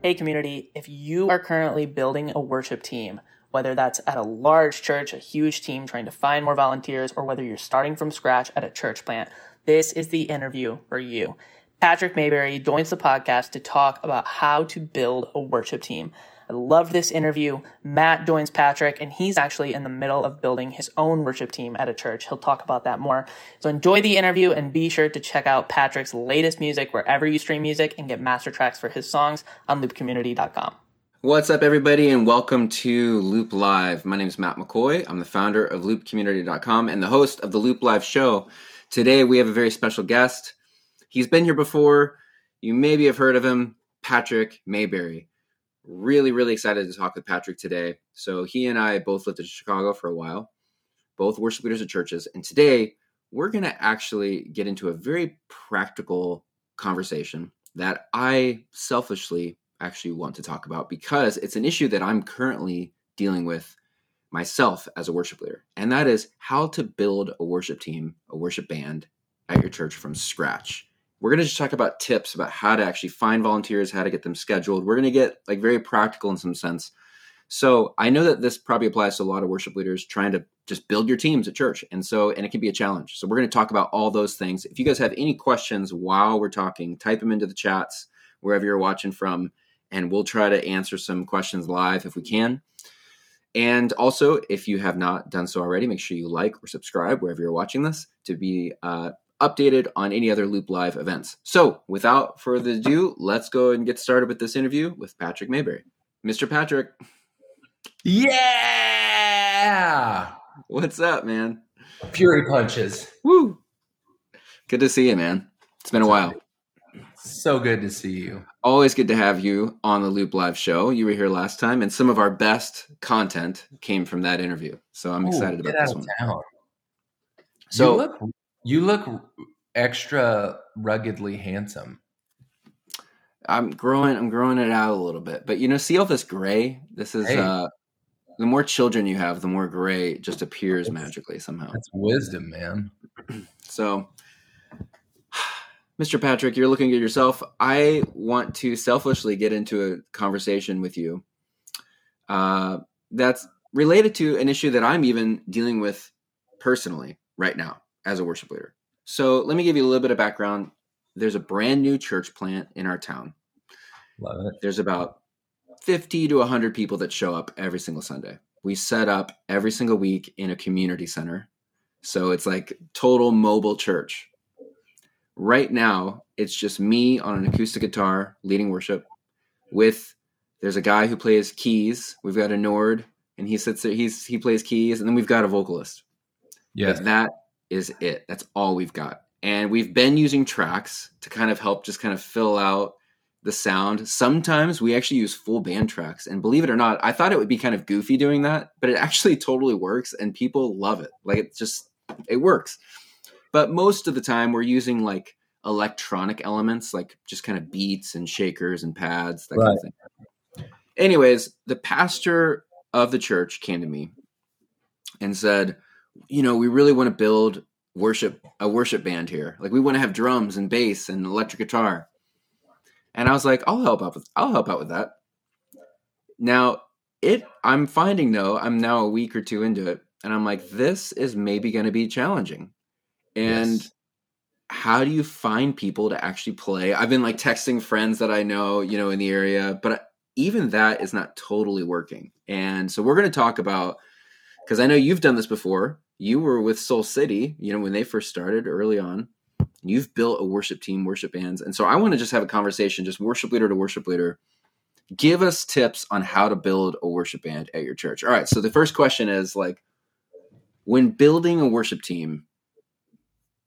Hey, community, if you are currently building a worship team, whether that's at a large church, a huge team trying to find more volunteers, or whether you're starting from scratch at a church plant, this is the interview for you. Patrick Mayberry joins the podcast to talk about how to build a worship team. I love this interview. Matt joins Patrick, and he's actually in the middle of building his own worship team at a church. He'll talk about that more. So enjoy the interview and be sure to check out Patrick's latest music wherever you stream music and get master tracks for his songs on loopcommunity.com. What's up, everybody, and welcome to Loop Live. My name is Matt McCoy. I'm the founder of loopcommunity.com and the host of the Loop Live show. Today, we have a very special guest. He's been here before. You maybe have heard of him, Patrick Mayberry. Really, really excited to talk with Patrick today. So, he and I both lived in Chicago for a while, both worship leaders at churches. And today, we're going to actually get into a very practical conversation that I selfishly actually want to talk about because it's an issue that I'm currently dealing with myself as a worship leader. And that is how to build a worship team, a worship band at your church from scratch we're going to just talk about tips about how to actually find volunteers, how to get them scheduled. We're going to get like very practical in some sense. So I know that this probably applies to a lot of worship leaders trying to just build your teams at church. And so, and it can be a challenge. So we're going to talk about all those things. If you guys have any questions while we're talking, type them into the chats wherever you're watching from, and we'll try to answer some questions live if we can. And also, if you have not done so already, make sure you like or subscribe wherever you're watching this to be uh, updated on any other Loop Live events. So, without further ado, let's go and get started with this interview with Patrick Mayberry. Mr. Patrick. Yeah. What's up, man? Fury punches. Woo. Good to see you, man. It's been a while. So good to see you. Always good to have you on the Loop Live show. You were here last time, and some of our best content came from that interview. So I'm excited Ooh, about this one. Town. So you look extra ruggedly handsome. I'm growing. I'm growing it out a little bit, but you know, see all this gray. This is hey. uh, the more children you have, the more gray just appears that's, magically somehow. That's wisdom, man. so, Mr. Patrick, you're looking at yourself. I want to selfishly get into a conversation with you. Uh, that's related to an issue that I'm even dealing with personally right now as a worship leader. So let me give you a little bit of background. There's a brand new church plant in our town. Love it. There's about 50 to 100 people that show up every single Sunday. We set up every single week in a community center. So it's like total mobile church. Right now, it's just me on an acoustic guitar leading worship with there's a guy who plays keys. We've got a Nord and he sits there he's he plays keys and then we've got a vocalist. Yeah. that is it. That's all we've got. And we've been using tracks to kind of help just kind of fill out the sound. Sometimes we actually use full band tracks. And believe it or not, I thought it would be kind of goofy doing that, but it actually totally works and people love it. Like it just, it works. But most of the time we're using like electronic elements, like just kind of beats and shakers and pads, that right. kind of thing. Anyways, the pastor of the church came to me and said, you know, we really want to build worship a worship band here. Like we want to have drums and bass and electric guitar. And I was like, I'll help out with I'll help out with that. Now, it I'm finding though, I'm now a week or two into it, and I'm like, this is maybe gonna be challenging. And yes. how do you find people to actually play? I've been like texting friends that I know, you know, in the area, but even that is not totally working. And so we're going to talk about because I know you've done this before you were with Soul City, you know, when they first started early on. You've built a worship team, worship bands. And so I want to just have a conversation, just worship leader to worship leader. Give us tips on how to build a worship band at your church. All right. So the first question is like, when building a worship team,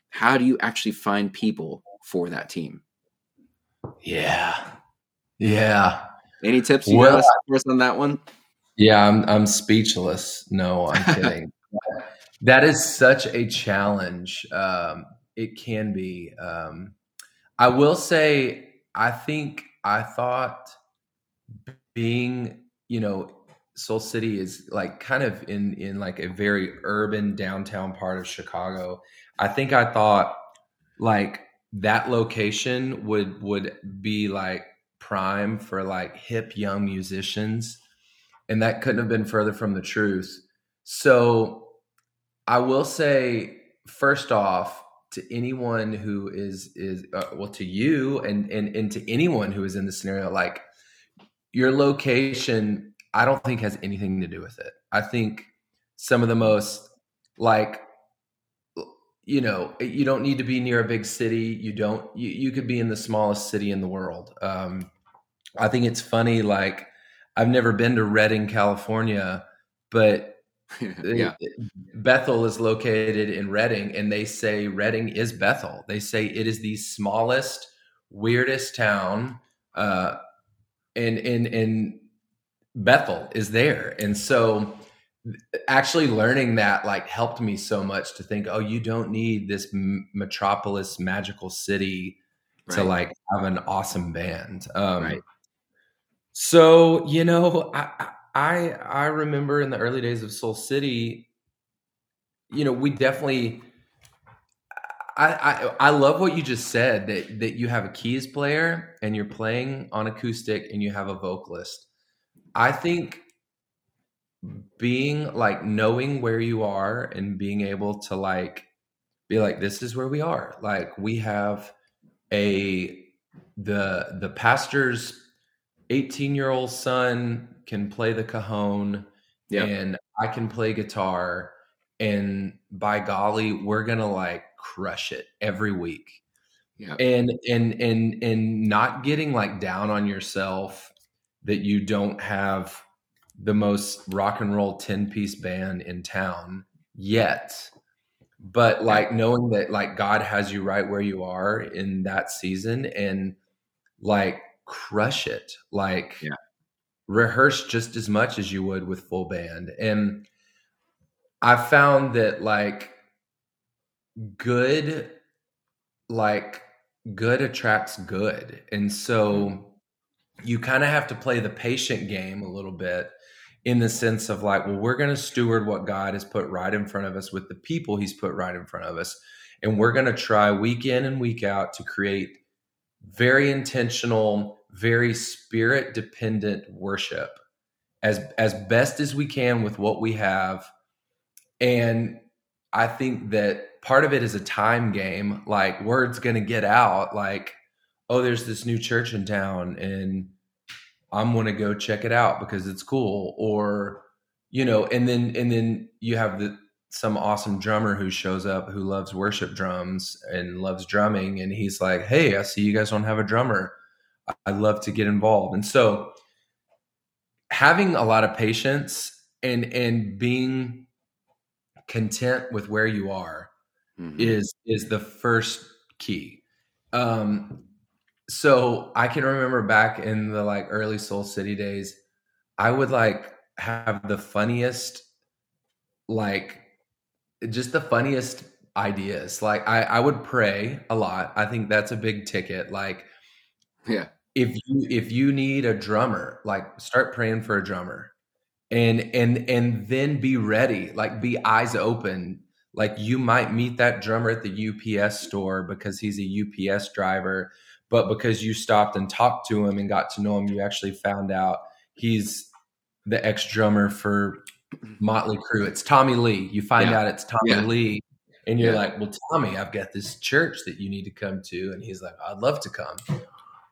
how do you actually find people for that team? Yeah. Yeah. Any tips you well, got us on that one? Yeah, I'm I'm speechless. No, I'm kidding. That is such a challenge. Um, it can be. Um, I will say, I think I thought being, you know, Soul City is like kind of in in like a very urban downtown part of Chicago. I think I thought like that location would would be like prime for like hip young musicians. And that couldn't have been further from the truth. So I will say, first off, to anyone who is is uh, well to you and and and to anyone who is in the scenario like your location i don't think has anything to do with it. I think some of the most like you know you don't need to be near a big city. You don't you, you could be in the smallest city in the world. Um i think it's funny like i've never been to redding california but yeah. Bethel is located in Redding, and they say Redding is Bethel. They say it is the smallest, weirdest town, uh, and and and Bethel is there. And so, actually learning that like helped me so much to think, oh, you don't need this metropolis, magical city right. to like have an awesome band. Um, right. So you know, I I I I remember in the early days of Soul City, you know, we definitely. I, I I love what you just said that that you have a keys player and you're playing on acoustic and you have a vocalist. I think being like knowing where you are and being able to like be like this is where we are. Like we have a the the pastor's 18 year old son can play the cajon yep. and I can play guitar. And by golly, we're gonna like crush it every week. Yeah. And and and and not getting like down on yourself that you don't have the most rock and roll 10 piece band in town yet but like knowing that like god has you right where you are in that season and like crush it like yeah rehearse just as much as you would with full band. And I found that like good, like good attracts good. And so mm-hmm. you kind of have to play the patient game a little bit in the sense of like, well, we're going to steward what God has put right in front of us with the people he's put right in front of us. And we're going to try week in and week out to create very intentional very spirit dependent worship as as best as we can with what we have. And i think that part of it is a time game like word's going to get out like oh there's this new church in town and i'm going to go check it out because it's cool. Or you know and then and then you have the some awesome drummer who shows up who loves worship drums and loves drumming and he's like hey i see you guys don't have a drummer I love to get involved. And so having a lot of patience and and being content with where you are mm-hmm. is is the first key. Um so I can remember back in the like early Soul City days, I would like have the funniest like just the funniest ideas. Like I I would pray a lot. I think that's a big ticket. Like yeah if you if you need a drummer like start praying for a drummer and and and then be ready like be eyes open like you might meet that drummer at the UPS store because he's a UPS driver but because you stopped and talked to him and got to know him you actually found out he's the ex drummer for Motley Crue it's Tommy Lee you find yeah. out it's Tommy yeah. Lee and you're yeah. like well Tommy I've got this church that you need to come to and he's like I'd love to come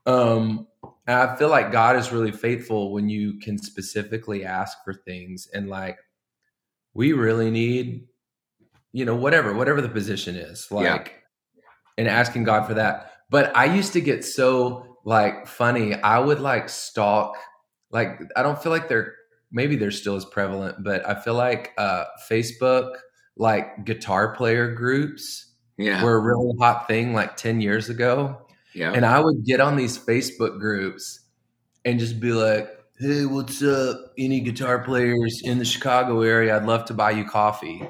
um, and I feel like God is really faithful when you can specifically ask for things and like we really need, you know, whatever, whatever the position is, like yeah. and asking God for that. But I used to get so like funny. I would like stalk, like I don't feel like they're maybe they're still as prevalent, but I feel like uh Facebook like guitar player groups yeah. were a really hot thing like 10 years ago. Yeah. And I would get on these Facebook groups and just be like, hey, what's up? Any guitar players in the Chicago area? I'd love to buy you coffee.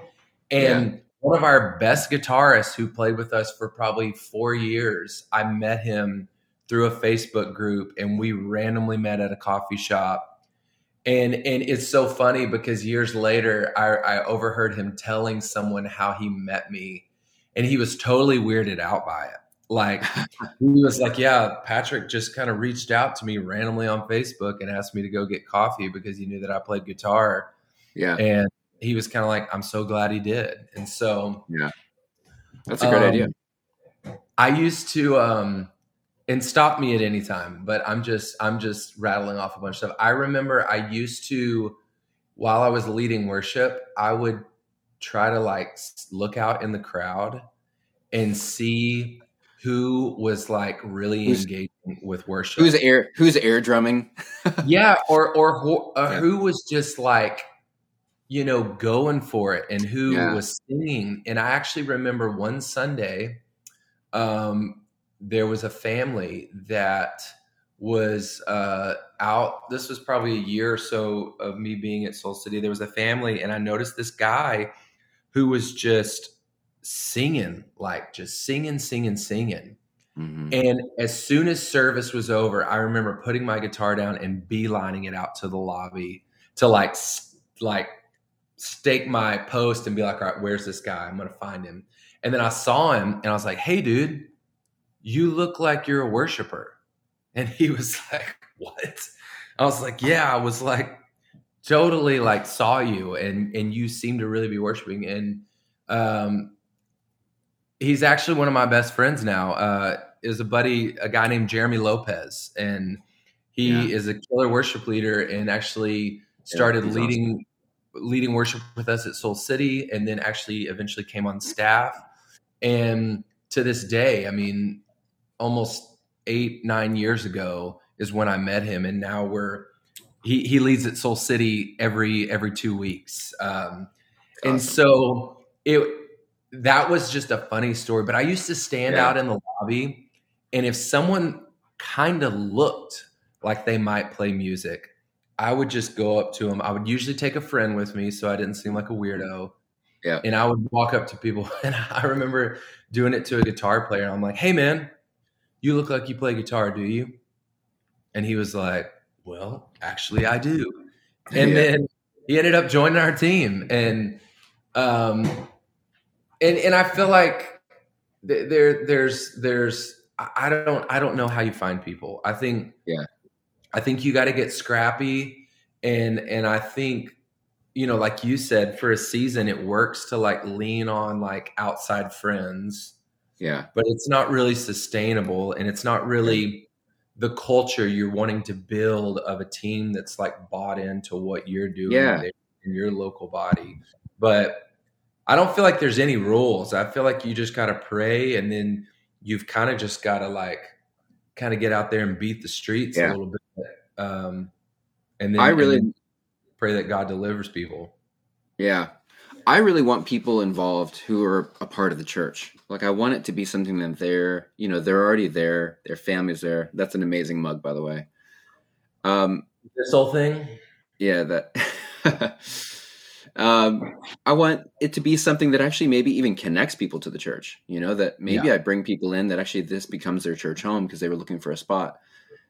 And yeah. one of our best guitarists who played with us for probably four years, I met him through a Facebook group and we randomly met at a coffee shop. And and it's so funny because years later I, I overheard him telling someone how he met me and he was totally weirded out by it Like he was like, yeah, Patrick just kind of reached out to me randomly on Facebook and asked me to go get coffee because he knew that I played guitar. Yeah. And he was kind of like, I'm so glad he did. And so Yeah. That's a great um, idea. I used to um and stop me at any time, but I'm just I'm just rattling off a bunch of stuff. I remember I used to while I was leading worship, I would try to like look out in the crowd and see who was like really Who's- engaging with worship. Who's air who's air drumming? yeah, or or who, uh, Yeah. who was just like you know going for it and who Yeah. was singing. And I actually remember one Sunday um there was a family that was uh out this was probably a year or so of me being at Soul City. There was a family and I noticed this guy who was just singing like just singing singing singing Mhm. and as soon as service was over, I remember putting my guitar down and beelining it out to the lobby to like like stake my post and be like, all right, where's this guy? I'm gonna find him. And then I saw him and I was like, hey dude, you look like you're a worshiper. And he was like, What? I was like, Yeah, I was like totally like saw you and and you seem to really be worshiping. And um he's actually one of my best friends now. Uh is a buddy, a guy named Jeremy Lopez, and he Yeah. is a killer worship leader and actually started he's leading leading worship with us at Soul City and then actually eventually came on staff. And to this day, I mean, almost eight, nine years ago is when I met him. And now we're he he leads at Soul City every every two weeks. Um and so it that was just a funny story. But I used to stand Yeah. out in the lobby, and if someone kind of looked like they might play music, I would just go up to them. I would usually take a friend with me, so I didn't seem like a weirdo. Yeah. And I would walk up to people, and I remember doing it to a guitar player. I'm like, "Hey, man, you look like you play guitar, do you?" And he was like, "Well, actually, I do." And Yeah. then he ended up joining our team, and um, and and I feel like th- there there's there's I I don't I don't know how you find people. I think Yeah. I think you got to get scrappy, and and I think you know like you said for a season it works to like lean on like outside friends yeah. but it's not really sustainable and it's not really the culture you're wanting to build of a team that's like bought into what you're doing Yeah. in your local body but i don't feel like there's any rules i feel like you just got to pray and then you've kind of just got to like kind of get out there and beat the streets Yeah. a little bit um and then I really then pray that god delivers people Yeah. I really want people involved who are a part of the church. Like I want it to be something that they're, you know, they're already there, their family's there. That's an amazing mug by the way. Um this whole thing yeah, that um I want it to be something that actually maybe even connects people to the church. You know, that maybe I bring people in that actually this becomes their church home because they were looking for a spot.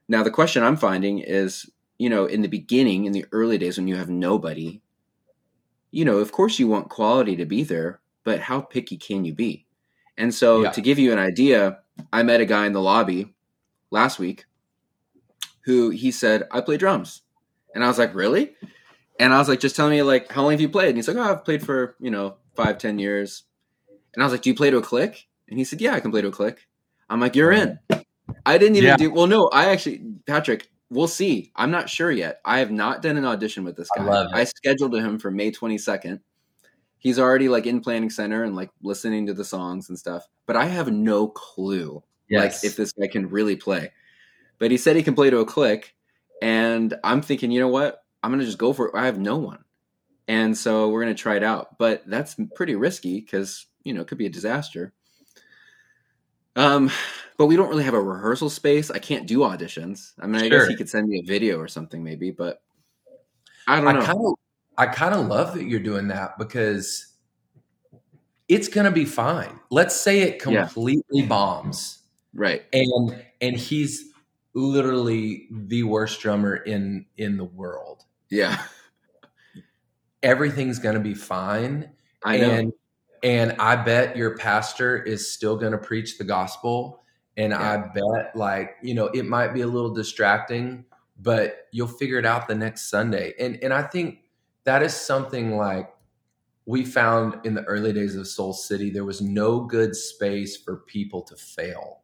Now the question I'm finding is, you know, in the beginning, in the early days when you have nobody, you know, of course you want quality to be there, but how picky can you be? And so Yeah. to give you an idea, I met a guy in the lobby last week who he said, I play drums. And I was like, Really? And I was like, just tell me like how long have you played? And he's like, Oh, I've played for, you know, five, ten years. And I was like, Do you play to a click? And he said, Yeah, I can play to a click. I'm like, You're in. I didn't even Yeah. do well, no, I actually Patrick, we'll see. I'm not sure yet. I have not done an audition with this I guy. love. I scheduled him for May 22nd. He's already like in planning center and like listening to the songs and stuff, but I have no clue yes like if this guy can really play. But he said he can play to a click, and I'm thinking, you know what? I'm gonna just go for it. I have no one, and so we're gonna try it out. But that's pretty risky because you know it could be a disaster. Um, but we don't really have a rehearsal space. I can't do auditions. I mean, I guess he could send me a video or something, maybe. But I don't know. I kind of I kind of love that you're doing that because it's going to be fine. Let's say it Yeah. completely bombs right? and and he's literally the worst drummer in in the world. Yeah, Everything's going to be fine I know. and and I bet your pastor is still going to preach the gospel And Yeah. I bet, like, you know, it might be a little distracting, but you'll figure it out the next Sunday. And and I think that is something like we found in the early days of Soul City, there was no good space for people to fail.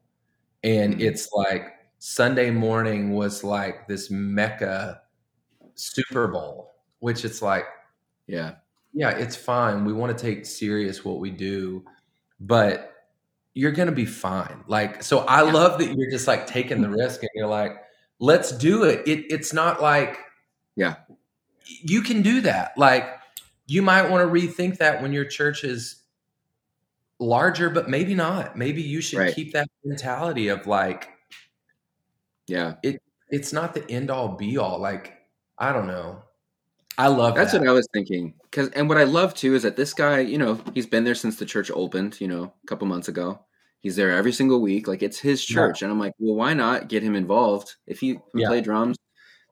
And Mhm. it's like Sunday morning was like this mecca Super Bowl, which it's like, Yeah. yeah, it's fine. We want to take serious what we do, but you're going to be fine. Like, so I love that you're just like taking the risk and you're like, let's do it. it it's not like, Yeah. you can do that. Like, you might want to rethink that when your church is larger, but maybe not. Maybe you should Right. keep that mentality of like, Yeah. it, it's not the end all be all. Like, I don't know. I love That's that. what I was thinking. Cause and what I love too is that this guy, you know, he's been there since the church opened, you know, a couple months ago. He's there every single week. Like it's his Yeah. church. And I'm like, well, why not get him involved? If he can Yeah. play drums.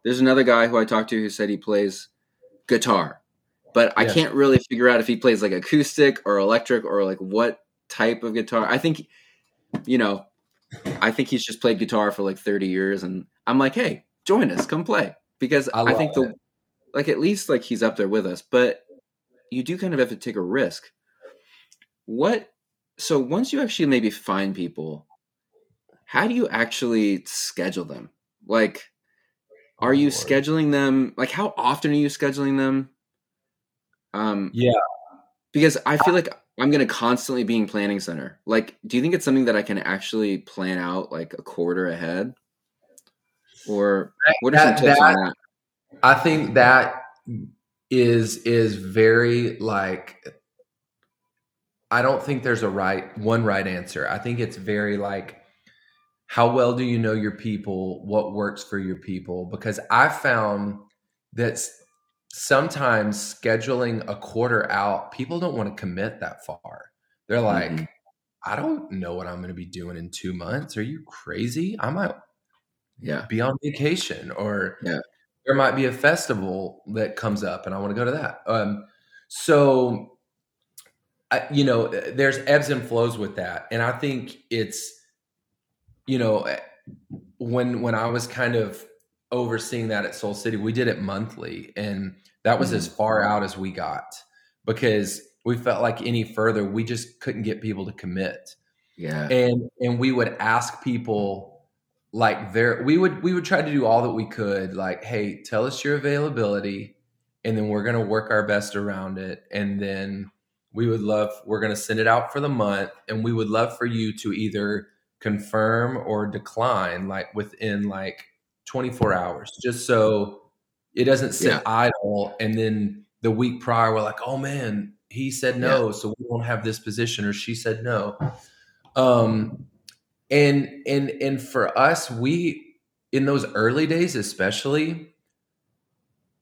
There's another guy who I talked to who said he plays guitar. But I Yeah. can't really figure out if he plays like acoustic or electric or like what type of guitar. I think you know, I think he's just played guitar for like 30 years and I'm like, "Hey, join us, come play." Because I I, think the like at least like he's up there with us, but you do kind of have to take a risk. What so once you actually maybe find people, how do you actually schedule them? Like are Oh, you Lord. scheduling them like how often are you scheduling them? Um Yeah. because I feel like I'm gonna constantly be in planning center. Like, do you think it's something that I can actually plan out like a quarter ahead? Or what are That- some tips that- on that? I think that is is very like I don't think there's a right one right answer. I think it's very like how well do you know your people? What works for your people? Because I found that sometimes scheduling a quarter out, people don't want to commit that far. They're like, Mhm. I don't know what I'm going to be doing in two months. Are you crazy? I might Yeah. be on vacation or Yeah. there might be a festival that comes up and I want to go to that. Um, so, I, you know, there's ebbs and flows with that. And I think it's, you know, eh, when, when I was kind of overseeing that at Soul City, we did it monthly and that was Mhm. as far out as we got because we felt like any further, we just couldn't get people to commit Yeah. and and we would ask people like there we would we would try to do all that we could like hey tell us your availability and then we're going to work our best around it and then we would love we're going to send it out for the month and we would love for you to either confirm or decline like within like 24 hours. Just so it doesn't sit Yeah. idle and then the week prior we're like oh man he said no so we won't have this position or she said no. Um and and and for us we in those early days especially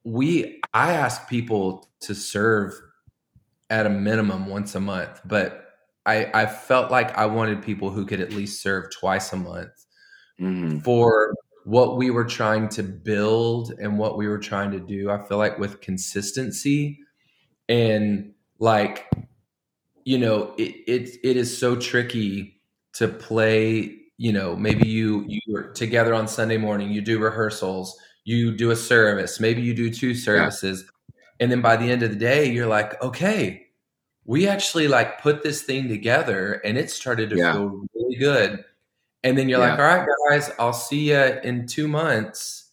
we i ask people to serve at a minimum once a month but i i felt like i wanted people who could at least serve twice a month hmm for what we were trying to build and what we were trying to do. I feel like with consistency and like, you know, it it, it is so tricky to play. You know, maybe you you were together on Sunday morning, you do rehearsals, you do a service, maybe you do two services, and then by the end of the day, you're like, okay, we actually like put this thing together, and it started to Yeah. feel really good. And then you're Yeah. like, all right, guys, I'll see you in two months.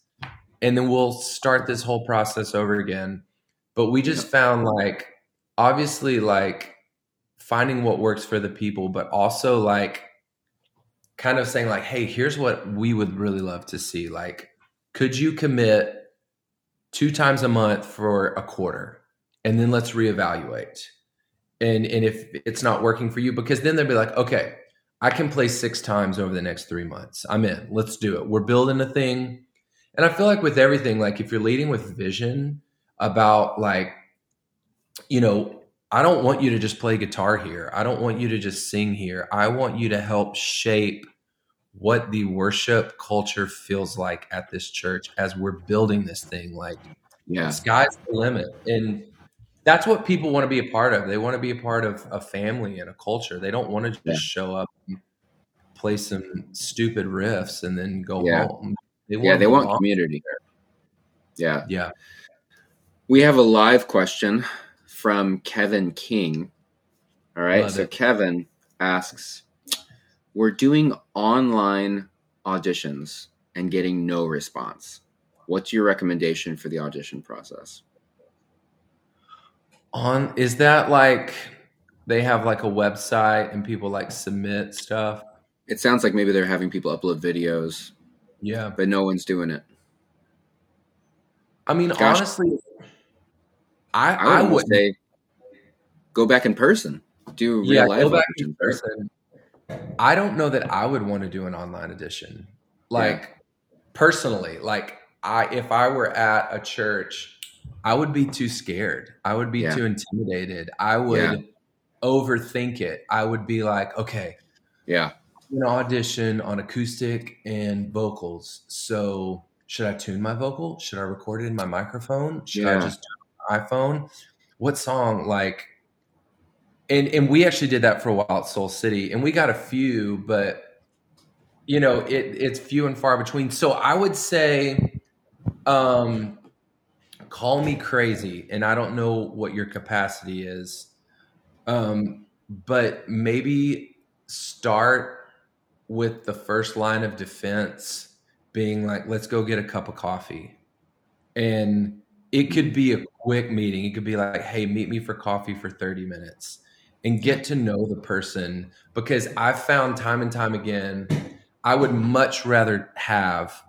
And then we'll start this whole process over again. But we just found like, obviously, like finding what works for the people, but also like kind of saying, like, hey, here's what we would really love to see. Like, could you commit two times a month for a quarter? And then let's reevaluate. And, and if it's not working for you, because then they'll be like, okay, I can play six times over the next three months. I'm in. Let's do it. We're building a thing. And I feel like with everything, like if you're leading with vision about like, you know, I don't want you to just play guitar here. I don't want you to just sing here. I want you to help shape what the worship culture feels like at this church as we're building this thing. Like Yeah. sky's the limit. And that's what people want to be a part of. They want to be a part of a family and a culture. They don't want to just Yeah. show up and play some stupid riffs and then go Yeah. home. They yeah, they want community. Yeah. Yeah. We have a live question from Kevin King. All right. Love so it. Kevin asks We're doing online auditions and getting no response. What's your recommendation for the audition process? On is that like they have like a website and people like submit stuff? It sounds like maybe they're having people upload videos, Yeah. but no one's doing it. I mean, Gosh. honestly, I I would I would say go back in person. Do real yeah, life go back in person. I don't know that I would want to do an online edition. Like personally, like I if I were at a church, I would be too scared. I would be Yeah. too intimidated. I would Yeah. overthink it. I would be like, okay, Yeah. an audition on acoustic and vocals. So should I tune my vocal? Should I record it in my microphone? Should I just do it on my iPhone? What song? Like, and and we actually did that for a while at Soul City, and we got a few, but you know, it it's few and far between. So I would say, um, call me crazy, and I don't know what your capacity is, um, but maybe start with the first line of defense being like, let's go get a cup of coffee. And it could mm-hmm. be a quick meeting. It could be like, hey, meet me for coffee for 30 minutes and get to know the person. Because I've found time and time again, I would much rather have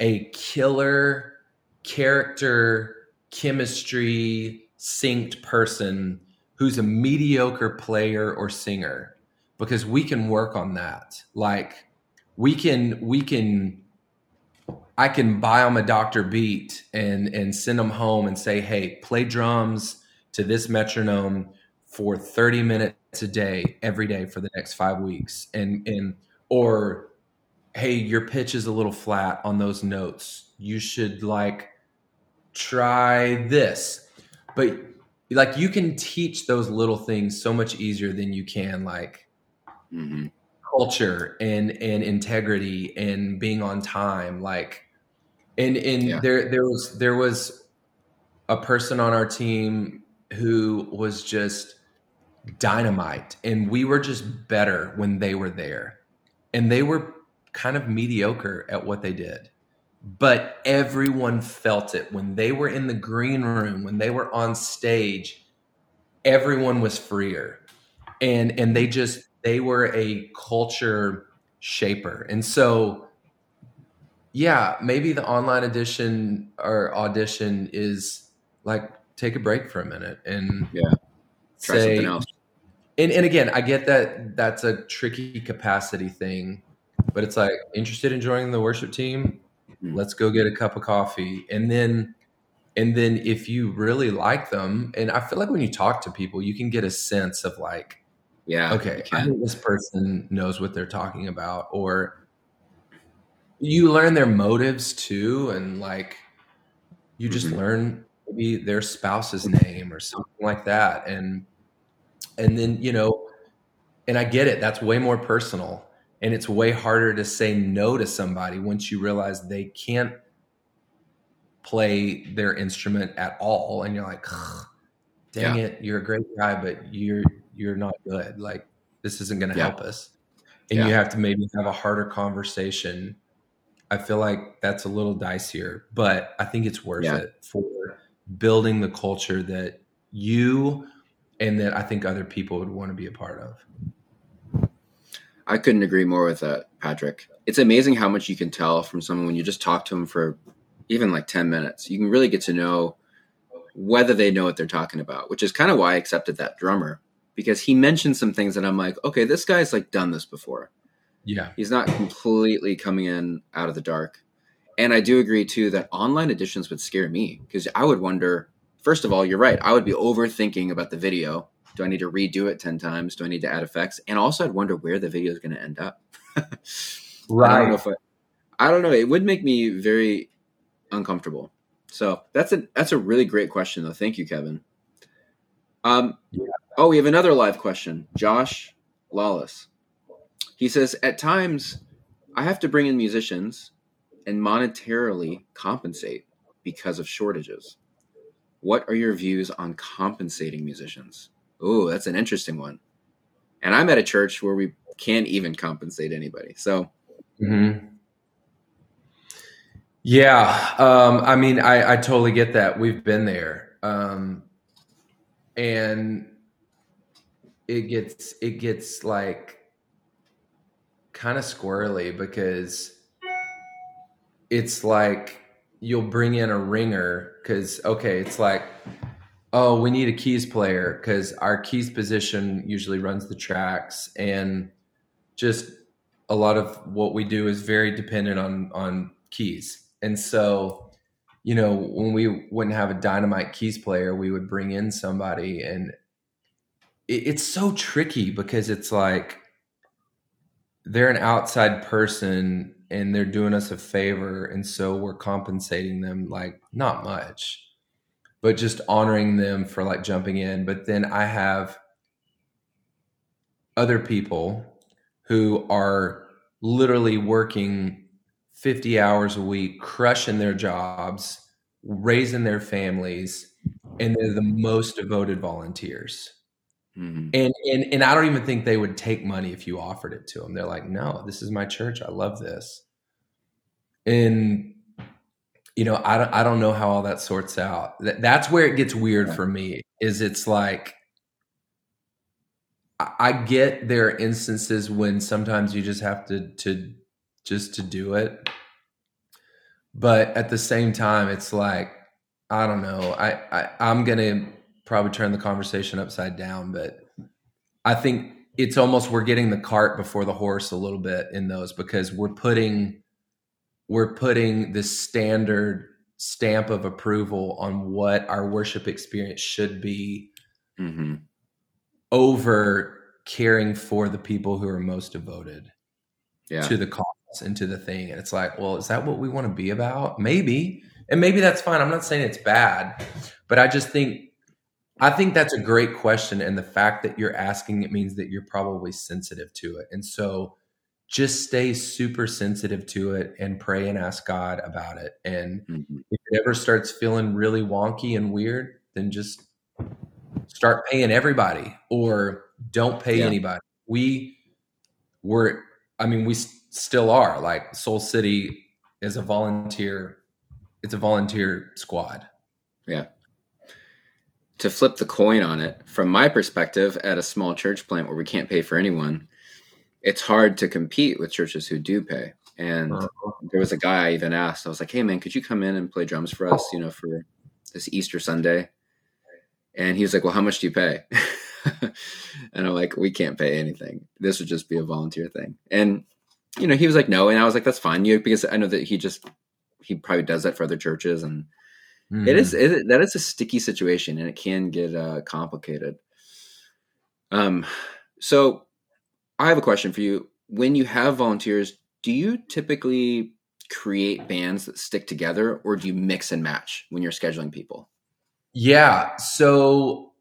a killer character, chemistry, synced person who's a mediocre player or singer because we can work on that. Like we can we can I can buy them a Dr. Beat and and send them home and say, "Hey, play drums to this metronome for 30 minutes a day every day for the next 5 weeks." And and or hey, your pitch is a little flat on those notes. You should like try this. But like you can teach those little things so much easier than you can like hmm culture and and integrity and being on time like and and Yeah. there there was there was a person on our team who was just dynamite. And we were just better when they were there. And they were kind of mediocre at what they did. But everyone felt it. When they were in the green room when they were on stage everyone was freer. And and they just they were a culture shaper. And so yeah maybe the online edition or audition is like take a break for a minute and Yeah. Try say something else. and, and again i get that that's a tricky capacity thing but it's like interested in joining the worship team Mhm. let's go get a cup of coffee and then and then if you really like them and i feel like when you talk to people you can get a sense of like Yeah. okay, I think this person knows what they're talking about, or you learn their motives too, and like you just Mhm. learn maybe their spouse's name or something like that, and and then you know, and I get it. That's way more personal, and it's way harder to say no to somebody once you realize they can't play their instrument at all, and you're like, "Ugh, dang it, you're a great guy, but you're you're not good. Like this isn't going to Yeah. help us. And Yeah. you have to maybe have a harder conversation. I feel like that's a little dicier, but I think it's worth Yeah. it for building the culture that you and that I think other people would want to be a part of. I couldn't agree more with that, Patrick. It's amazing how much you can tell from someone when you just talk to them for even like 10 minutes. You can really get to know whether they know what they're talking about, which is kind of why I accepted that drummer because he mentioned some things that I'm like, okay, this guy's like done this before. Yeah. He's not completely coming in out of the dark. And I do agree too that online editions would scare me because I would wonder, first of all, you're right. I would be overthinking about the video. Do I need to redo it 10 times? Do I need to add effects? And also, I'd wonder where the video is going to end up. I don't know if I, I don't know. It would make me very uncomfortable. So that's a that's a really great question though. Thank you, Kevin. Um, Yeah. oh, we have another live question. Josh Lawless. He says, At times, I have to bring in musicians and monetarily compensate because of shortages. What are your views on compensating musicians? Oh, that's an interesting one. And I'm at a church where we can't even compensate anybody. So, mm-hmm. yeah, um, I mean, I, I totally get that. We've been there, um, and it gets it gets like kind of squirrely because it's like you'll bring in a ringer because okay, it's like oh, we need a keys player because our keys position usually runs the tracks and just a lot of what we do is very dependent on on keys. And so, you know, when we wouldn't have a dynamite keys player, we would bring in somebody and it, it's so tricky because it's like they're an outside person and they're doing us a favor and so we're compensating them like not much but just honoring them for like jumping in. But then i have other people who are literally working 50 hours a week crushing their jobs raising their families and they're the most devoted volunteers Mm-hmm. And, and and I don't even think they would take money if you offered it to them. They're like, no, this is my church. I love this. And you know, I don't I don't know how all that sorts out. That, that's where it gets weird for me. Is it's like I, I get there are instances when sometimes you just have to to just to do it. But at the same time, it's like I don't know. I, I I'm gonna probably turn the conversation upside down, but I think it's almost we're getting the cart before the horse a little bit in those because we're putting we're putting this standard stamp of approval on what our worship experience should be mm-hmm. over caring for the people who are most devoted yeah. to the cause and to the thing. And it's like, well, is that what we want to be about? Maybe. And maybe that's fine. I'm not saying it's bad, but I just think I think that's a great question. And the fact that you're asking it means that you're probably sensitive to it. And so just stay super sensitive to it and pray and ask God about it. And mm-hmm. if it ever starts feeling really wonky and weird, then just start paying everybody or don't pay yeah. anybody. We were, I mean, we still are like Soul City is a volunteer, it's a volunteer squad. Yeah to flip the coin on it, from my perspective, at a small church plant where we can't pay for anyone, it's hard to compete with churches who do pay. And uh-huh. there was a guy I even asked, I was like, hey man, could you come in and play drums for us, you know, for this Easter Sunday? And he was like, well, how much do you pay? and I'm like, we can't pay anything. This would just be a volunteer thing. And, you know, he was like, no. And I was like, that's fine. You, because I know that he just, he probably does that for other churches. And, Mm. It is it, that is a sticky situation, and it can get uh, complicated. Um, so I have a question for you. When you have volunteers, do you typically create bands that stick together, or do you mix and match when you're scheduling people? Yeah. So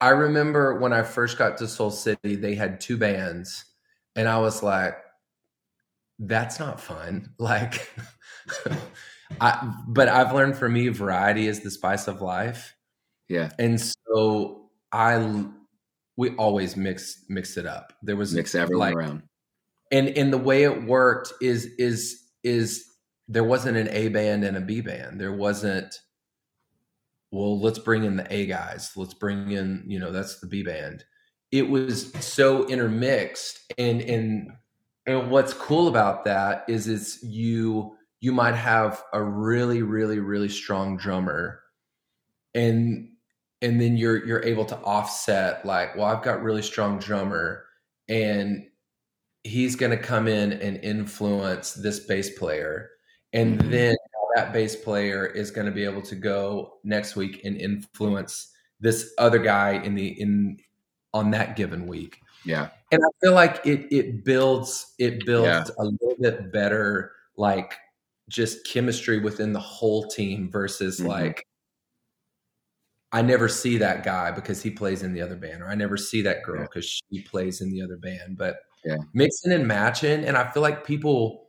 I remember when I first got to Soul City, they had two bands, and I was like, "That's not fun." Like. I, but I've learned for me, variety is the spice of life. Yeah. And so I, we always mix, mix it up. There was mix everyone like, around. And, and the way it worked is, is, is there wasn't an A band and a B band. There wasn't, well, let's bring in the A guys. Let's bring in, you know, that's the B band. It was so intermixed. And, and, and what's cool about that is it's you, you might have a really really really strong drummer and and then you're you're able to offset like well I've got really strong drummer and he's going to come in and influence this bass player and mm-hmm. then that bass player is going to be able to go next week and influence this other guy in the in on that given week yeah and i feel like it it builds it builds yeah. a little bit better like just chemistry within the whole team versus mm-hmm. like I never see that guy because he plays in the other band, or I never see that girl because she plays in the other band. But yeah. mixing and matching. And I feel like people,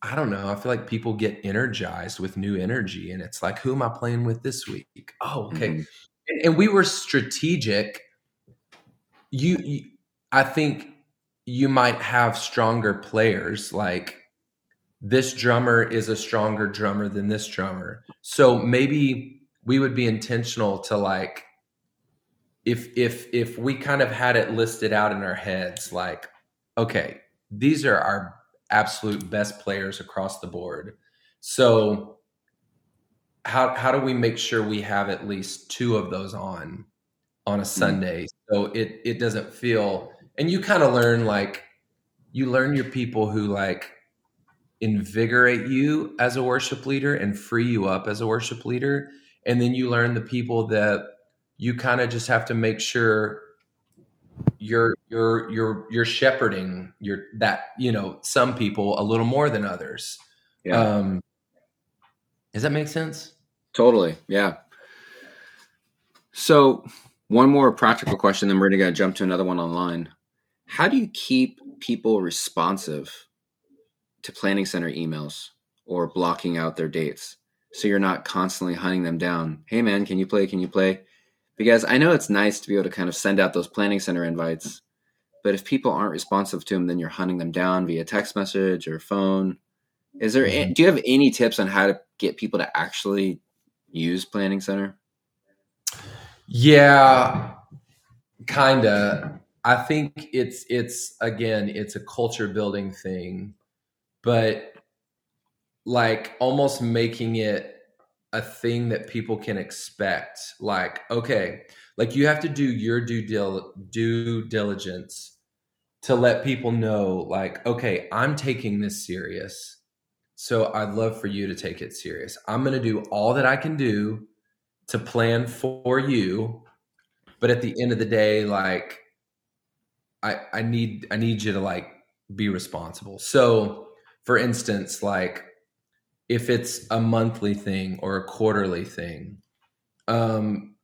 I don't know, I feel like people get energized with new energy. And it's like, who am I playing with this week? Oh, okay. Mhm. And, and we were strategic. You, you, I think you might have stronger players like this drummer is a stronger drummer than this drummer. So maybe we would be intentional to like if if if we kind of had it listed out in our heads like okay, these are our absolute best players across the board. So how how do we make sure we have at least two of those on on a hmm. Sunday so it it doesn't feel and you kind of learn like you learn your people who like invigorate you as a worship leader and free you up as a worship leader and then you learn the people that you kind of just have to make sure you're you're you're you're shepherding your that you know some people a little more than others Yeah. um does that make sense Totally. Yeah. So, one more practical question, then we're going to jump to another one online. How do you keep people responsive to Planning Center emails or blocking out their dates so you're not constantly hunting them down? Hey, man, can you play? Can you play? Because I know it's nice to be able to kind of send out those Planning Center invites, but if people aren't responsive to them, then you're hunting them down via text message or phone. Is there? Mhm. Do you have any tips on how to get people to actually use Planning Center? Yeah, kinda. I think it's it's again, it's a culture building thing, but like almost making it a thing that people can expect. Like, okay, like you have to do your due dil- due diligence to let people know, like, okay, I'm taking this serious. So I'd love for you to take it serious. I'm going to do all that I can do to plan for you but at the end of the day like i i need i need you to like be responsible so for instance like if it's a monthly thing or a quarterly thing um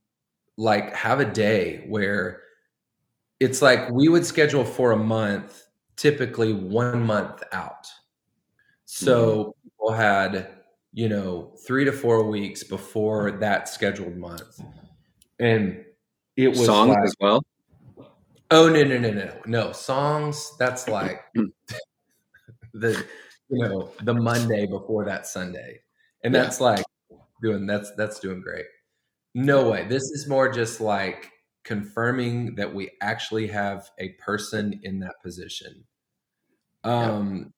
like have a day where it's like we would schedule for a month typically one month out. So people had you know three to four weeks before that scheduled month. And it was Songs like, as well. oh no no no no no. Songs that's like the you know the monday before that sunday. And Yeah. that's like doing that's that's doing great. No way. This is more just like confirming that we actually have a person in that position. Um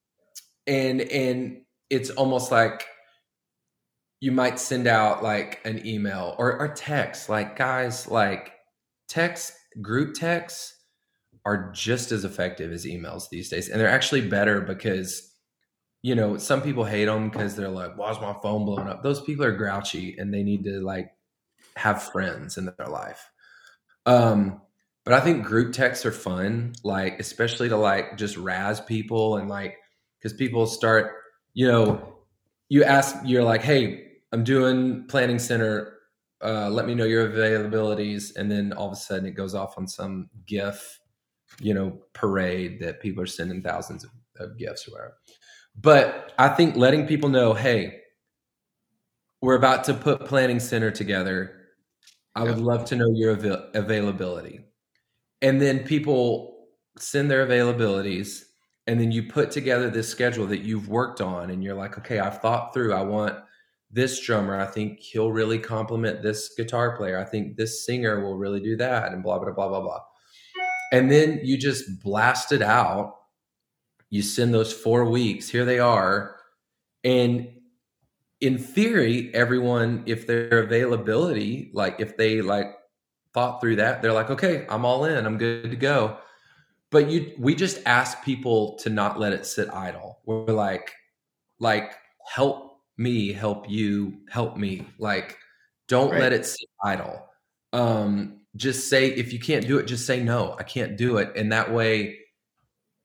and and it's almost like you might send out like an email or, or text. Like guys like text group texts are just as effective as emails these days. And they're actually better because you know some people hate them because they're like why's my phone blowing up? Those people are grouchy and they need to like have friends in their life. Um but i think group texts are fun like especially to like just razz people and like because people start you know you ask you're like hey i'm doing planning center uh, let me know your availabilities and then all of a sudden it goes off on some gif you know parade that people are sending thousands of, of gifts or whatever but i think letting people know hey we're about to put planning center together. I would love to know your avail- availability. And then people send their availabilities and then you put together this schedule that you've worked on and you're like okay i've thought through i want this drummer i think he'll really complement this guitar player i think this singer will really do that and blah blah blah blah blah. And then you just blast it out you send those four weeks here they are. And in theory everyone if their availability like if they like thought through that they're like okay i'm all in. I'm good to go. But you we just ask people to not let it sit idle. We're like like help me help you help me. Like don't Right. let it sit idle. Um just say if you can't do it just say no. I can't do it. And that way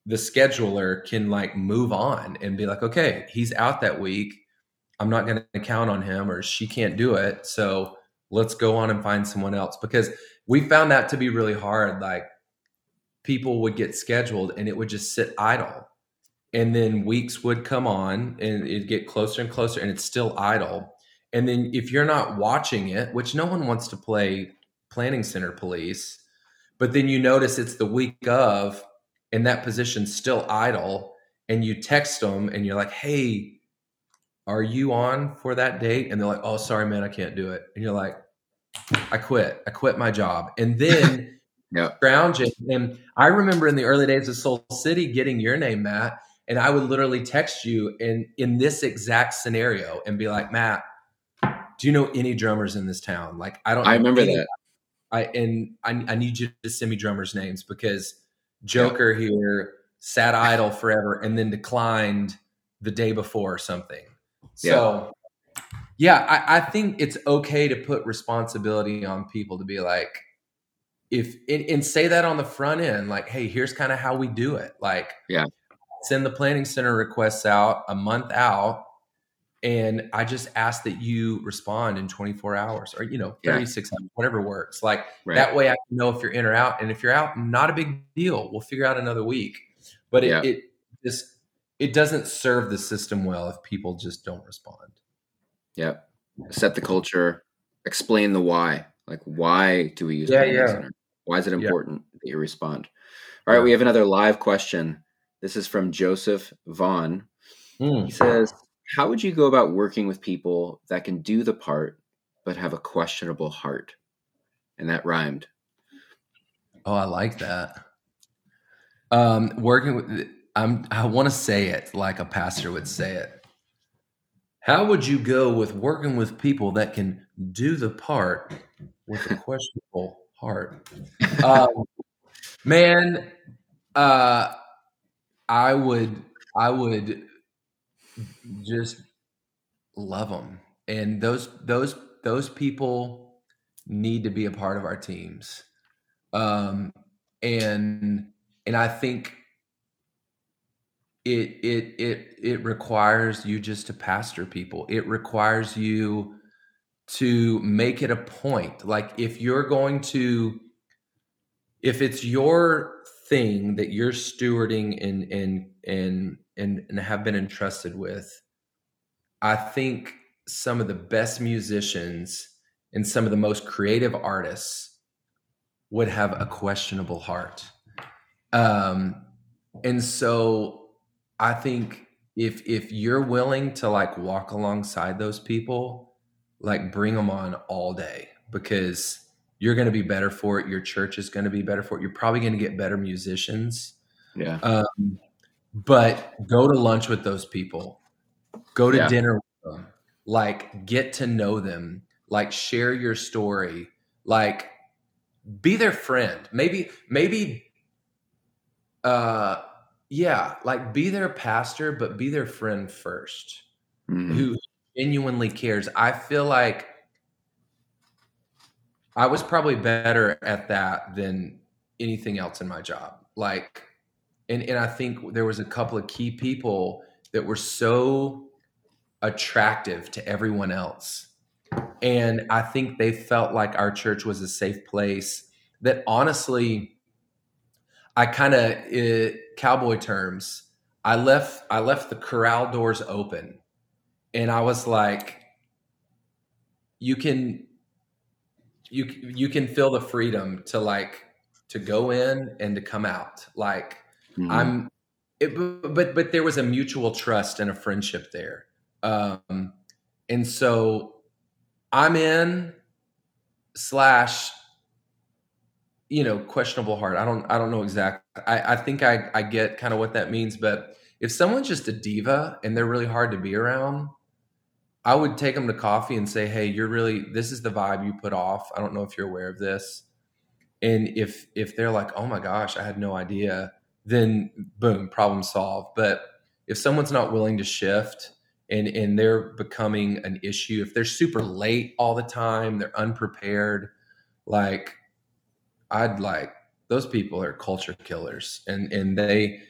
the scheduler can like move on and be like okay he's out that week i'm not going to count on him or she can't do it so let's go on and find someone else because we found that to be really hard like people would get scheduled and it would just sit idle. And then weeks would come on and it'd get closer and closer and it's still idle. And then if you're not watching it, which no one wants to play planning center police, but then you notice it's the week of and that position's still idle and you text them and you're like, "Hey, are you on for that date?" And they're like, "Oh, sorry man, I can't do it." And you're like, "I quit. I quit my job." And then yeah. scrounging. And I remember in the early days of Soul City getting your name, Matt, and I would literally text you in in this exact scenario and be like, "Matt, do you know any drummers in this town?" Like, I don't. I remember any. that. I and I, I need you to send me drummers' names because Joker yeah. here sat idle forever and then declined the day before or something. So, yeah, I, I think it's okay to put responsibility on people to be like, if and, and say that on the front end, like, hey, here's kind of how we do it. Like, yeah, send the planning center requests out a month out and I just ask that you respond in 24 hours or you know 36 yeah. hours, whatever works. Like right. that way, I can know if you're in or out. And if you're out, not a big deal. We'll figure out another week. But it, yeah. it just it doesn't serve the system well if people just don't respond. Yeah, set the culture. Explain the why. Like why do we use yeah, yeah. Center? Why is it important yeah. that you respond? All right, we have another live question. This is from Joseph Vaughn. Mm. He says, how would you go about working with people that can do the part but have a questionable heart? And that rhymed. Oh, I like that. Um, working with, I'm, I want to say it like a pastor would say it. How would you go with working with people that can do the part with a questionable heart? Um, man, uh, I would, I would just love them. And those those those people need to be a part of our teams. Um, and and I think it it it it requires you just to pastor people. It requires you to make it a point. Like if you're going to if it's your thing that you're stewarding and and and and, and have been entrusted with, I think some of the best musicians and some of the most creative artists would have a questionable heart. Um, and so I think if if you're willing to like walk alongside those people, like bring them on all day because you're going to be better for it. Your church is going to be better for it. You're probably going to get better musicians. Yeah. Um, but go to lunch with those people. Go to yeah. dinner with them. Like get to know them. Like share your story. Like be their friend. Maybe maybe uh yeah like be their pastor but be their friend 1st mm-hmm. who genuinely cares. I feel like i was probably better at that than anything else in my job. Like and and I think there was a couple of key people that were so attractive to everyone else. And I think they felt like our church was a safe place that honestly I kind of eh, cowboy terms I left I left the corral doors open and I was like you can you you can feel the freedom to like to go in and to come out like Mm-hmm. I'm, it, but but there was a mutual trust and a friendship there, um, and so I'm in slash you know questionable heart. I don't I don't know exactly. I I think I I get kind of what that means, but if someone's just a diva and they're really hard to be around, I would take them to coffee and say, "Hey, you're really this is the vibe you put off. I don't know if you're aware of this." And if if they're like, "Oh my gosh, I had no idea," then boom, problem solved. But if someone's not willing to shift and and they're becoming an issue, if they're super late all the time, they're unprepared, like I'd like those people are culture killers. And and they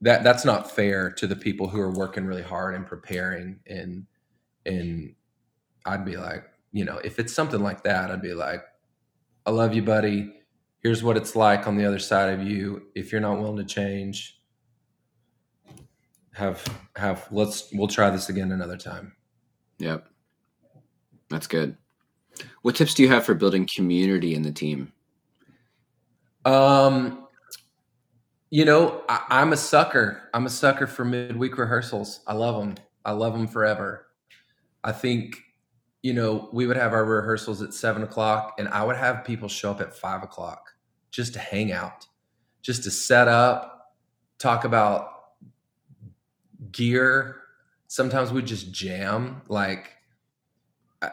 that that's not fair to the people who are working really hard and preparing. And and I'd be like, you know, if it's something like that, I'd be like, I love you, buddy here's what it's like on the other side of you. If you're not willing to change, have have let's we'll try this again another time. Yep. That's good. What tips do you have for building community in the team? Um, you know, I, am a sucker. I'm a sucker for midweek rehearsals. I love them. I love them forever. I think, you know, we would have our rehearsals at seven o'clock, and I would have people show up at five o'clock just to hang out, just to set up, talk about gear. Sometimes we just jam. Like, I,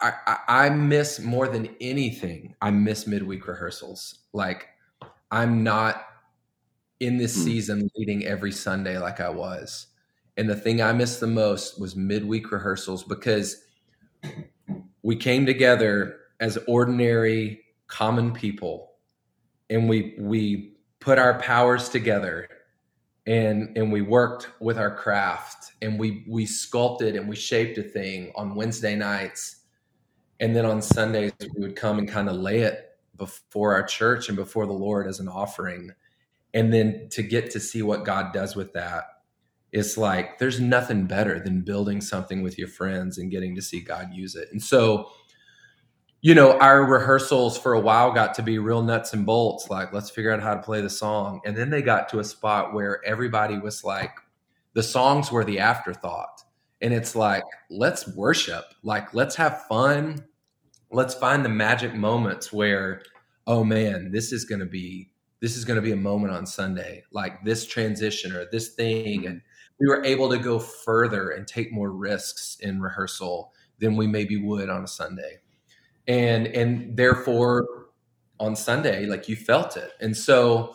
I, I miss more than anything. I miss midweek rehearsals. Like, I'm not in this hmm. season leading every Sunday like I was. And the thing I missed the most was midweek rehearsals because we came together as ordinary, common people, and we we put our powers together and and we worked with our craft and we we sculpted and we shaped a thing on Wednesday nights. And then on Sundays we would come and kind of lay it before our church and before the Lord as an offering and then to get to see what God does with that it's like there's nothing better than building something with your friends and getting to see God use it and so you know, our rehearsals for a while got to be real nuts and bolts, like let's figure out how to play the song. And then they got to a spot where everybody was like, the songs were the afterthought. And it's like, let's worship, like let's have fun. Let's find the magic moments where, oh man, this is gonna be this is gonna be a moment on Sunday, like this transition or this thing. And we were able to go further and take more risks in rehearsal than we maybe would on a Sunday and and therefore on Sunday like you felt it. And so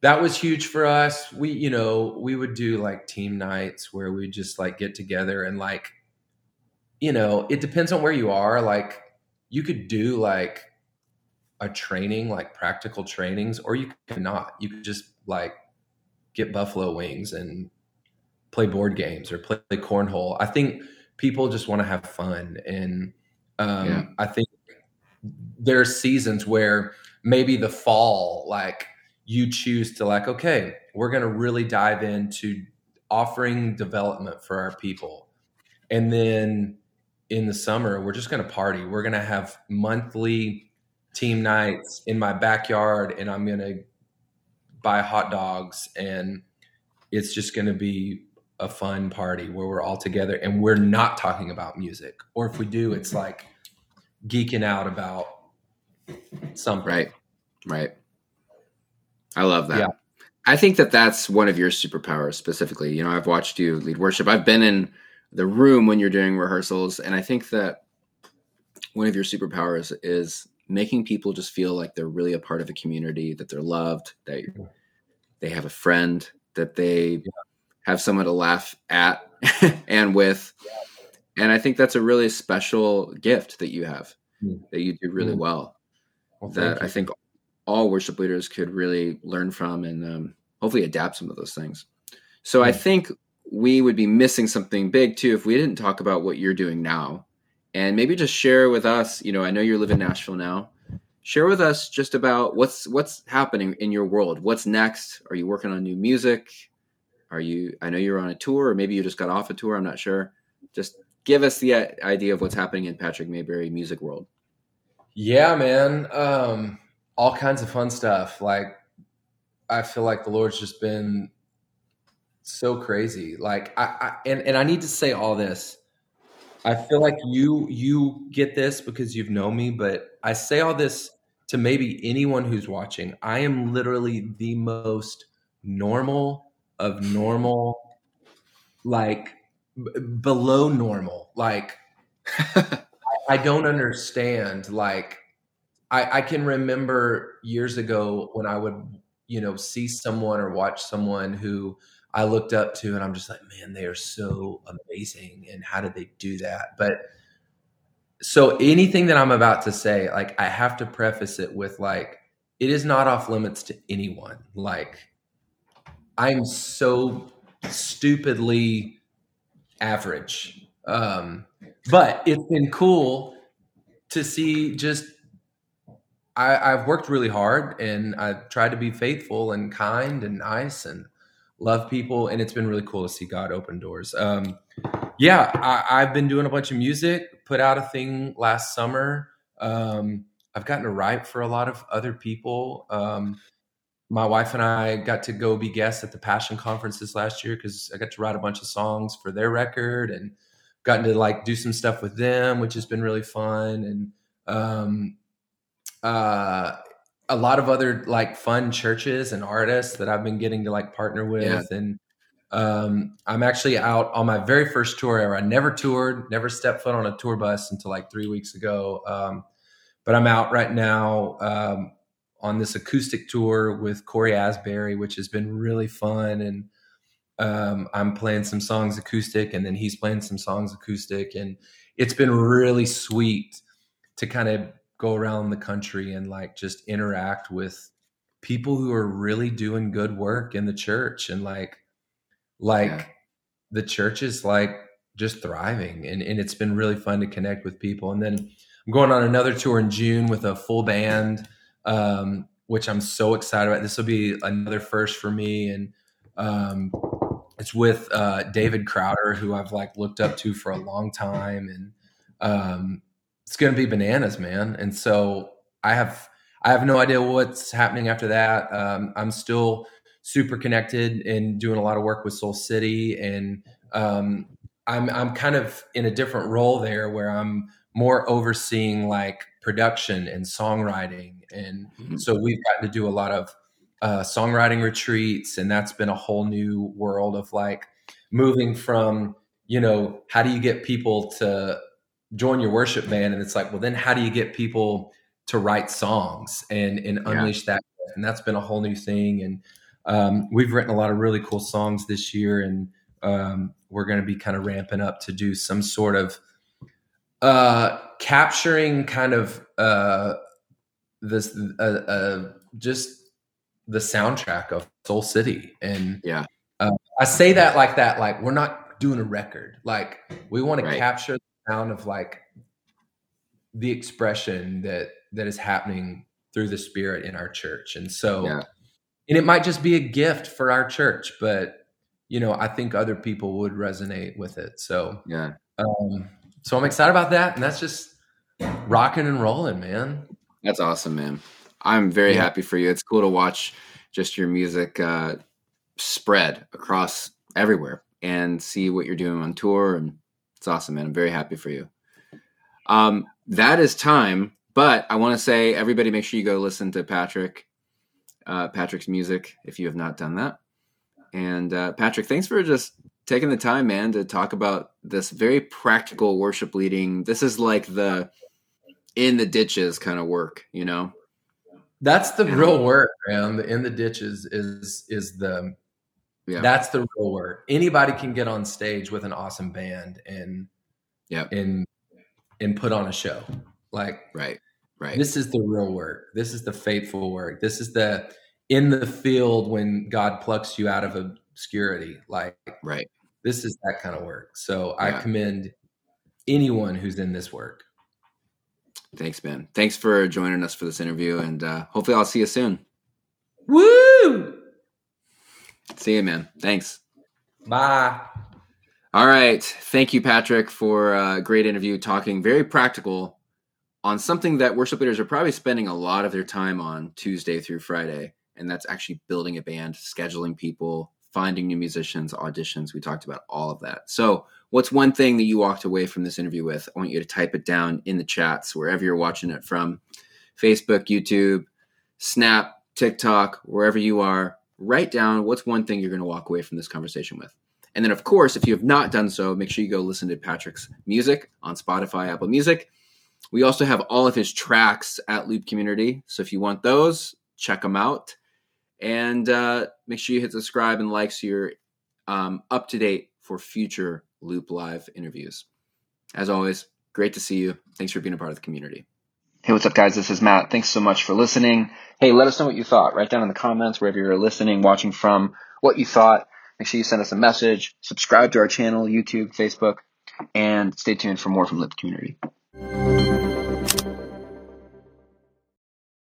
that was huge for us. We you know, we would do like team nights where we just like get together and like you know, it depends on where you are like you could do like a training like practical trainings or you could not. You could just like get buffalo wings and play board games or play, play cornhole. I think people just want to have fun and um, yeah. I think there are seasons where maybe the fall, like you choose to like, okay, we're going to really dive into offering development for our people. And then in the summer, we're just going to party. We're going to have monthly team nights in my backyard and I'm going to buy hot dogs and it's just going to be a fun party where we're all together and we're not talking about music. Or if we do, it's mm-hmm. like geeking out about something. Right. Right. I love that. Yeah. I think that that's one of your superpowers specifically. You know, I've watched you lead worship. I've been in the room when you're doing rehearsals, and I think that one of your superpowers is making people just feel like they're really a part of a community, that they're loved, that they have a friend, that they have someone to laugh at and with. And I think that's a really special gift that you have, mm. that you do really mm. well well, that I think all worship leaders could really learn from and um, hopefully adapt some of those things. So I think we would be missing something big too if we didn't talk about what you're doing now, and maybe just share with us. You know, I know you live in Nashville now. Share with us just about what's what's happening in your world. What's next? Are you working on new music? Are you? I know you're on a tour, or maybe you just got off a tour. I'm not sure. Just give us the uh, idea of what's happening in Patrick Mayberry music world. Yeah, man. Um, all kinds of fun stuff. Like, I feel like the Lord's just been so crazy. Like, I, I and and I need to say all this. I feel like you you get this because you've known me, but I say all this to maybe anyone who's watching. I am literally the most normal of normal, like b- below normal. Like I don't understand. Like, I, I can remember years ago when I would, you know, see someone or watch someone who I looked up to, and I'm just like, man, they are so amazing. And how did they do that? But so anything that I'm about to say, like, I have to preface it with, like, it is not off limits to anyone. Like, I'm so stupidly average. Um, but it's been cool to see just I, I've worked really hard and I've tried to be faithful and kind and nice and love people, and it's been really cool to see God open doors. Um, yeah, I, have been doing a bunch of music. Put out a thing last summer. Um, I've gotten to write for a lot of other people. Um, my wife and I got to go be guests at the Passion conferences last year because I got to write a bunch of songs for their record and gotten to like do some stuff with them, which has been really fun. And um, uh, a lot of other like fun churches and artists that I've been getting to like partner with. Yeah. And um, I'm actually out on my very first tour ever. I never toured, never stepped foot on a tour bus until like three weeks ago. Um, but I'm out right now um, on this acoustic tour with Cory Asbury, which has been really fun. And um, I'm playing some songs acoustic, and then he's playing some songs acoustic, and it's been really sweet to kind of go around the country and like just interact with people who are really doing good work in the church. And like like yeah. the church is like just thriving. And, and it's been really fun to connect with people. And then i'm going on another tour in june with a full band um, which i'm so excited about this will be another first for me and um, it's with uh, david crowder who i've like looked up to for a long time and um, it's going to be bananas, man. And so I have I have no idea what's happening after that. Um, I'm still super connected and doing a lot of work with Soul City, and um, I'm I'm kind of in a different role there where I'm more overseeing like production and songwriting, and mm-hmm. so we've gotten to do a lot of uh, songwriting retreats, and that's been a whole new world of like moving from you know how do you get people to join your worship band? And it's like well then how do you get people to write songs and and unleash that? And that's been a whole new thing. And um, we've written a lot of really cool songs this year and um, we're going to be kind of ramping up to do some sort of uh, capturing kind of uh, this uh, uh, just the soundtrack of soul city. And yeah. uh, i say that like that like we're not doing a record. Like we want right. to capture the sound of like the expression that that is happening through the spirit in our church. And so yeah. and it might just be a gift for our church but you know i think other people would resonate with it. So yeah. um so i'm excited about that and that's just rocking and rolling man that's awesome man i'm very yeah. happy for you it's cool to watch just your music uh spread across everywhere and see what you're doing on tour and it's awesome, man. I'm very happy for you. Um, that is time, but I want to say, everybody, make sure you go listen to Patrick, uh, Patrick's music if you have not done that. And uh, Patrick, thanks for just taking the time, man, to talk about this very practical worship leading. This is like the in the ditches kind of work, you know. That's the real work, man. The in the ditches is is the yeah. That's the real work. Anybody can get on stage with an awesome band and yeah, and and put on a show. Like right, right. This is the real work. This is the faithful work. This is the in the field when God plucks you out of obscurity. Like right. This is that kind of work. So yeah. I commend anyone who's in this work. Thanks, man. Thanks for joining us for this interview, and uh, hopefully I'll see you soon. Woo! See you, man. Thanks. Bye. All right. Thank you, Patrick, for a great interview talking very practical on something that worship leaders are probably spending a lot of their time on Tuesday through Friday. And that's actually building a band, scheduling people, finding new musicians, auditions. We talked about all of that. So, what's one thing that you walked away from this interview with? I want you to type it down in the chats wherever you're watching it from Facebook, YouTube, Snap, TikTok, wherever you are write down what's one thing you're going to walk away from this conversation with. And then, of course, if you have not done so, make sure you go listen to Patrick's music on Spotify, Apple Music. We also have all of his tracks at Loop Community. So if you want those, check them out. And uh, make sure you hit subscribe and like so you're um, up to date for future Loop Live interviews. As always, great to see you. Thanks for being a part of the community. Hey, what's up, guys? This is Matt. Thanks so much for listening. Hey, let us know what you thought. Write down in the comments wherever you're listening, watching from, what you thought. Make sure you send us a message. Subscribe to our channel, YouTube, Facebook, and stay tuned for more from Loop Community.